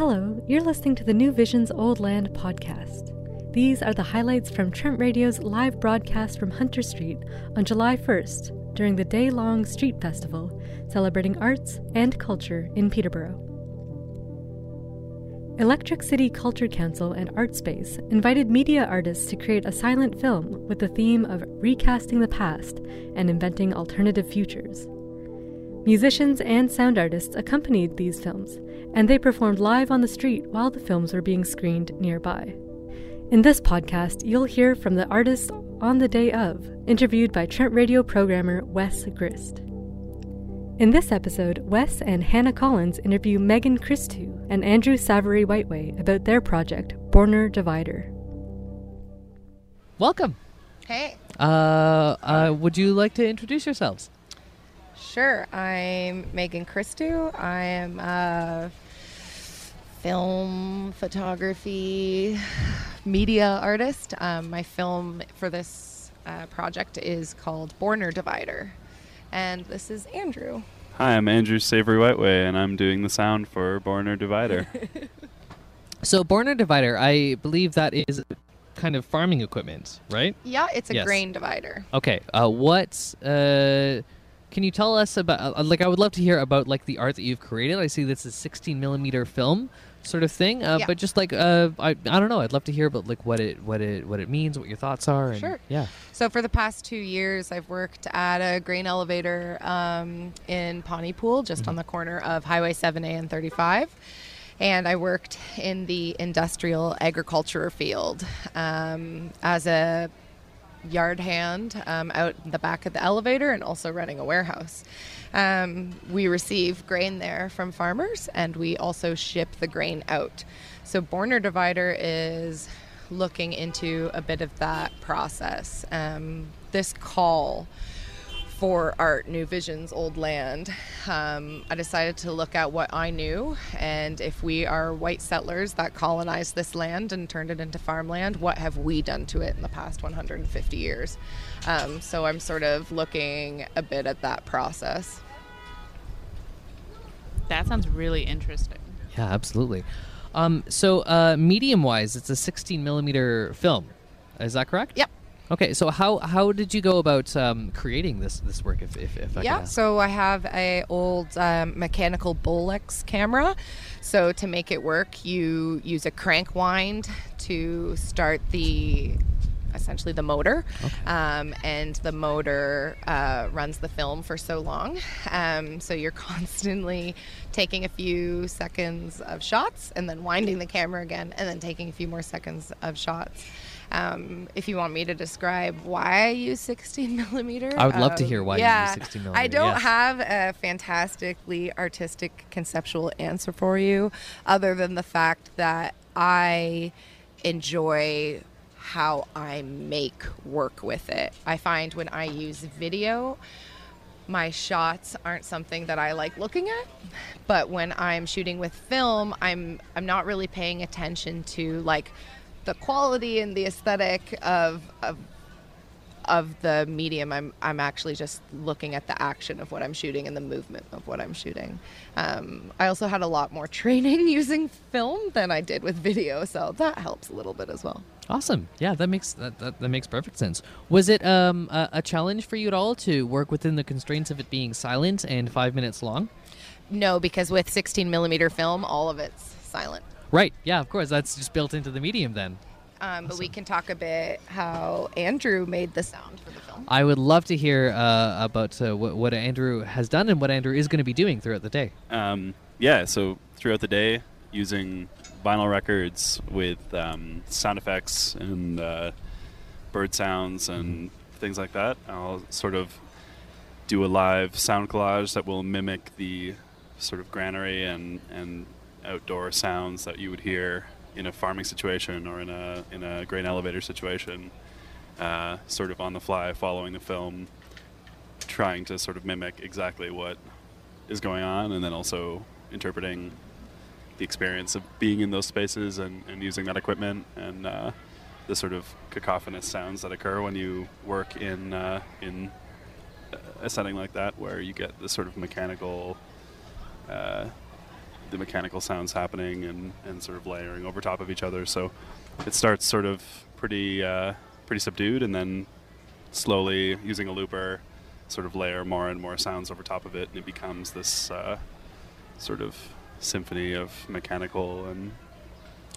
Hello, you're listening to the New Visions Old Land podcast. These are the highlights from Trent Radio's live broadcast from Hunter Street on July 1st during the day long street festival celebrating arts and culture in Peterborough. Electric City Culture Council and Artspace invited media artists to create a silent film with the theme of recasting the past and inventing alternative futures. Musicians and sound artists accompanied these films, and they performed live on the street while the films were being screened nearby. In this podcast, you'll hear from the artists on the day of, interviewed by Trent Radio programmer Wes Grist. In this episode, Wes and Hannah Collins interview Megan Christou and Andrew Savory Whiteway about their project, Boerner Divider. Welcome. Hey. Uh, uh, would you like to introduce yourselves? Sure. I'm Megan Christou. I am a film photography media artist. Um, my film for this uh, project is called Boerner Divider. And this is Andrew. Hi, I'm Andrew Savory Whiteway, and I'm doing the sound for Boerner Divider. So, Boerner Divider, I believe that is kind of farming equipment, right? Yeah, it's a Yes. grain divider. Okay. Uh, what? Uh, can you tell us about? Uh, like, I would love to hear about like the art that you've created. I see this is 16 millimeter film sort of thing. Uh, Yeah. But just like, uh, I, I don't know. I'd love to hear about like what it what it what it means, what your thoughts are. And, Sure. Yeah. So for the past two years, I've worked at a grain elevator um, in Pontypool, just on the corner of Highway 7A and 35. And I worked in the industrial agriculture field um, as a yard hand um, out in the back of the elevator and also running a warehouse. Um, we receive grain there from farmers and we also ship the grain out. So, Boerner Divider is looking into a bit of that process. Um, this call for art, New Visions, Old Land, um, I decided to look at what I knew and if we are white settlers that colonized this land and turned it into farmland, what have we done to it in the past 150 years? Um, so I'm sort of looking a bit at that process. That sounds really interesting. Yeah, absolutely. Um, so, uh, medium wise, it's a 16 millimeter film. Is that correct? Yep. Okay, so how how did you go about um, creating this this work? If if, if I yeah, so I have a old um, mechanical Bolex camera. So to make it work, you use a crank wind to start the essentially the motor, um, and the motor uh, runs the film for so long. Um, so you're constantly taking a few seconds of shots and then winding the camera again, and then taking a few more seconds of shots. Um, if you want me to describe why I use 16 millimeter, I would love to um, hear why you use yeah, 16 I don't yes. have a fantastically artistic conceptual answer for you, other than the fact that I enjoy how I make work with it. I find when I use video, my shots aren't something that I like looking at, but when I'm shooting with film, I'm I'm not really paying attention to like the quality and the aesthetic of of of the medium. I'm I'm actually just looking at the action of what I'm shooting and the movement of what I'm shooting. Um, I also had a lot more training using film than I did with video, so that helps a little bit as well. Awesome. Yeah, that makes that, that, that makes perfect sense. Was it um, a, a challenge for you at all to work within the constraints of it being silent and five minutes long? No, because with 16 millimeter film, all of it's silent. Right. Yeah, of course. That's just built into the medium then. Um, but we can talk a bit how Andrew made the sound for the film. I would love to hear uh, about uh, what, what Andrew has done and what Andrew is going to be doing throughout the day. um, yeah, so throughout the day, using vinyl records with um, sound effects and uh, bird sounds and things like that, I'll sort of do a live sound collage that will mimic the sort of granary and, and outdoor sounds that you would hear in a farming situation or in a in a grain elevator situation, uh, sort of on the fly, following the film, trying to sort of mimic exactly what is going on, and then also interpreting the experience of being in those spaces and, and using that equipment and uh, the sort of cacophonous sounds that occur when you work in uh, in a setting like that, where you get this sort of mechanical uh, the mechanical sounds happening and, and sort of layering over top of each other. So it starts sort of pretty uh, pretty subdued, and then slowly using a looper, sort of layer more and more sounds over top of it, and it becomes this uh, sort of symphony of mechanical and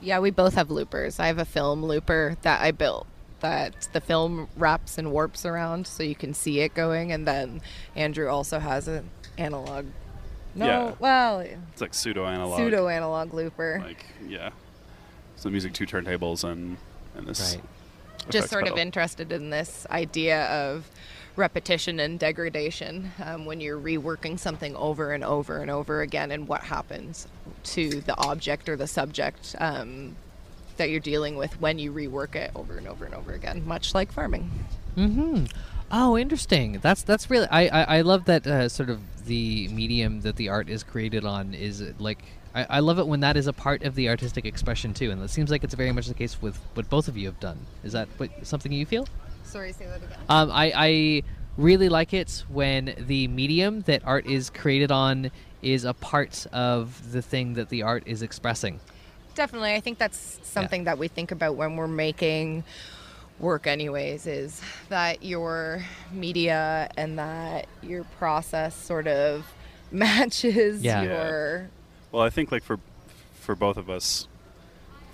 Yeah, we both have loopers. I have a film looper that I built that the film wraps and warps around so you can see it going, and then Andrew also has an analog. No, Yeah. well, it's like pseudo analog. pseudo analog looper. Like yeah. So I'm using two turntables and and this. Right. Just effects sort of interested in this idea of repetition and degradation um, when you're reworking something over and over and over again, and what happens to the object or the subject um, that you're dealing with when you rework it over and over and over again, much like farming. Hmm. Oh, interesting. That's that's really. I I, I love that uh, sort of the medium that the art is created on is uh, like. I, I love it when that is a part of the artistic expression too, and it seems like it's very much the case with what both of you have done. Is that what, something you feel? Sorry, say that again. Um, I, I really like it when the medium that art is created on is a part of the thing that the art is expressing. Definitely. I think that's something that we think about when we're making work anyways is that your media and that your process sort of matches Yeah. your Well, I think like for for both of us,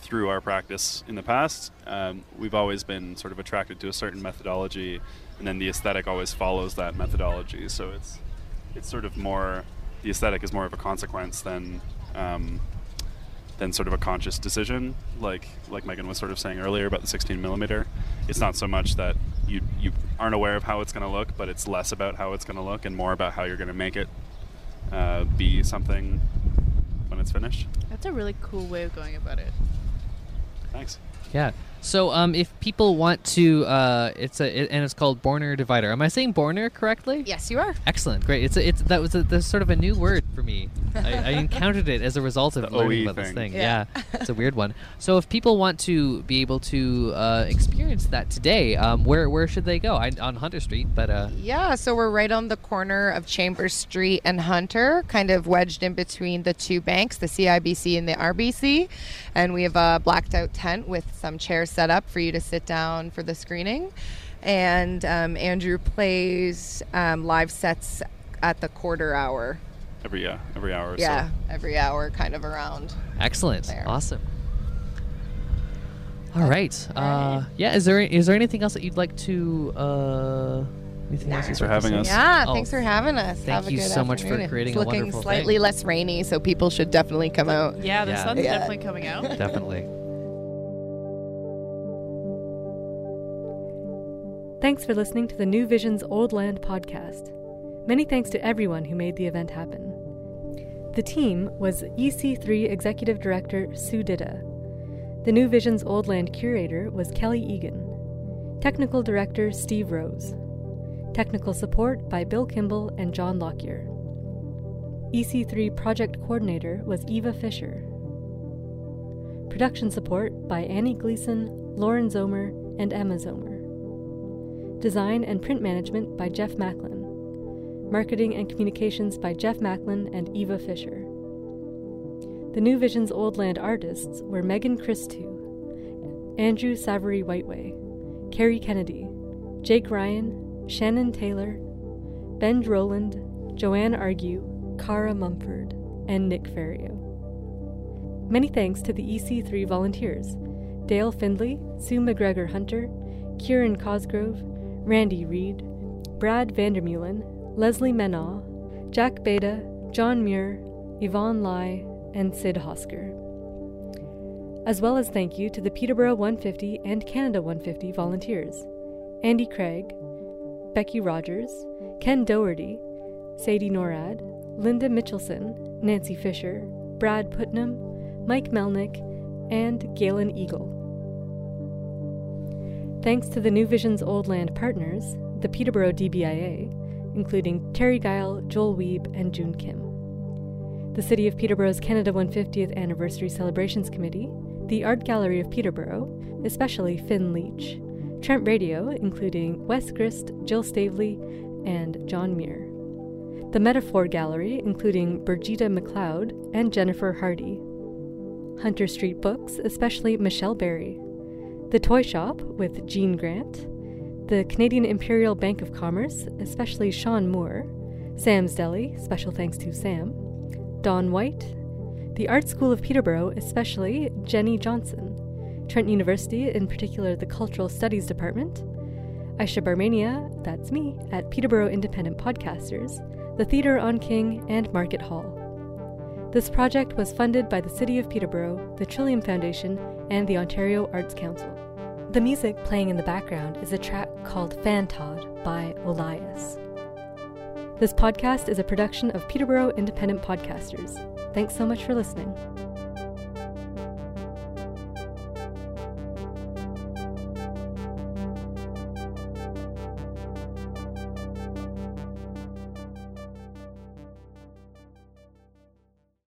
through our practice in the past, um, we've always been sort of attracted to a certain methodology, and then the aesthetic always follows that methodology. So it's it's sort of more the aesthetic is more of a consequence than um, than sort of a conscious decision. Like like Megan was sort of saying earlier about the 16 millimeter. It's not so much that you you aren't aware of how it's going to look, but it's less about how it's going to look and more about how you're going to make it uh, be something when it's finished. That's a really cool way of going about it. Thanks. Yeah. So, um, if people want to, uh, it's a it, and it's called Boerner Divider. Am I saying Boerner correctly? Yes, you are. Excellent, great. It's a, it's that was a, that's sort of a new word for me. I, I encountered it as a result of The learning OE about this thing. thing. Yeah. Yeah, it's a weird one. So if people want to be able to uh, experience that today, um, where where should they go? I, on Hunter Street, but uh, Yeah, so we're right on the corner of Chambers Street and Hunter, kind of wedged in between the two banks, the CIBC and the RBC. And we have a blacked out tent with some chairs set up for you to sit down for the screening. And um, Andrew plays um, live sets at the quarter hour. Every yeah, every hour yeah, so. every hour, kind of around. excellent, There. awesome. All right. Uh, yeah. Is there is there anything else that you'd like to? Uh, anything Nah. you'd Thanks for having us. Yeah, Oh, thanks for having us. thank Have a you good so much for afternoon. creating it's a looking wonderful slightly thing. less rainy, so people should definitely come out. Yeah, the Yeah. sun's Yeah. definitely coming out. Definitely. Thanks for listening to the New Visions Old Land podcast. Many thanks to everyone who made the event happen. The team was EC3 Executive Director Su Ditta. The New Visions Old Land Curator was Kelly Egan. Technical Director Steve Rose. Technical support by Bill Kimball and John Lockyer. EC3 Project Coordinator was Eva Fisher. Production support by Annie Gleason, Lauren Zomer, and Emma Zomer. Design and print management by Jeff Macklin. Marketing and communications by Jeff Macklin and Eva Fisher. The New Visions Old Land artists were Megan Christou, Andrew Savory Whiteway, Carrie Kennedy, Jake Ryan, Shannon Taylor, Ben Droland, Joanne Argue, Cara Mumford, and Nick Ferrio. Many thanks to the EC3 volunteers Dale Findley, Sue McGregor Hunter, Kieran Cosgrove, Randy Reed, Brad Vandermeulen, Leslie Menaw, Jack Beta, John Muir, Yvonne Lai, and Sid Hosker. As well as thank you to the Peterborough 150 and Canada 150 volunteers Andy Craig, Becky Rogers, Ken Doherty, Sadie Norad, Linda Mitchelson, Nancy Fisher, Brad Putnam, Mike Melnick, and Galen Eagle. Thanks to the New Visions Old Land partners, the Peterborough DBIA, including Terry Guiel, Joel Weeb, and June Kim. The City of Peterborough's Canada 150th Anniversary Celebrations Committee, the Art Gallery of Peterborough, especially Finn Leach, Trent Radio, including Wes Grist, Jill Stavely, and John Muir. The Metaphor Gallery, including Birgitta MacLeod and Jennifer Hardy. Hunter Street Books, especially Michelle Berry. The Toy Shop with Jean Grant. The Canadian Imperial Bank of Commerce, especially Sean Moore. Sam's Deli, special thanks to Sam. Don White. The Art School of Peterborough, especially Jenny Johnson. Trent University, in particular the Cultural Studies Department. Aisha Barmania, that's me, at Peterborough Independent Podcasters, the Theatre on King, and Market Hall. This project was funded by the City of Peterborough, the Trillium Foundation, and the Ontario Arts Council. The music playing in the background is a track called Fantod by Olias. This podcast is a production of Peterborough Independent Podcasters. Thanks so much for listening.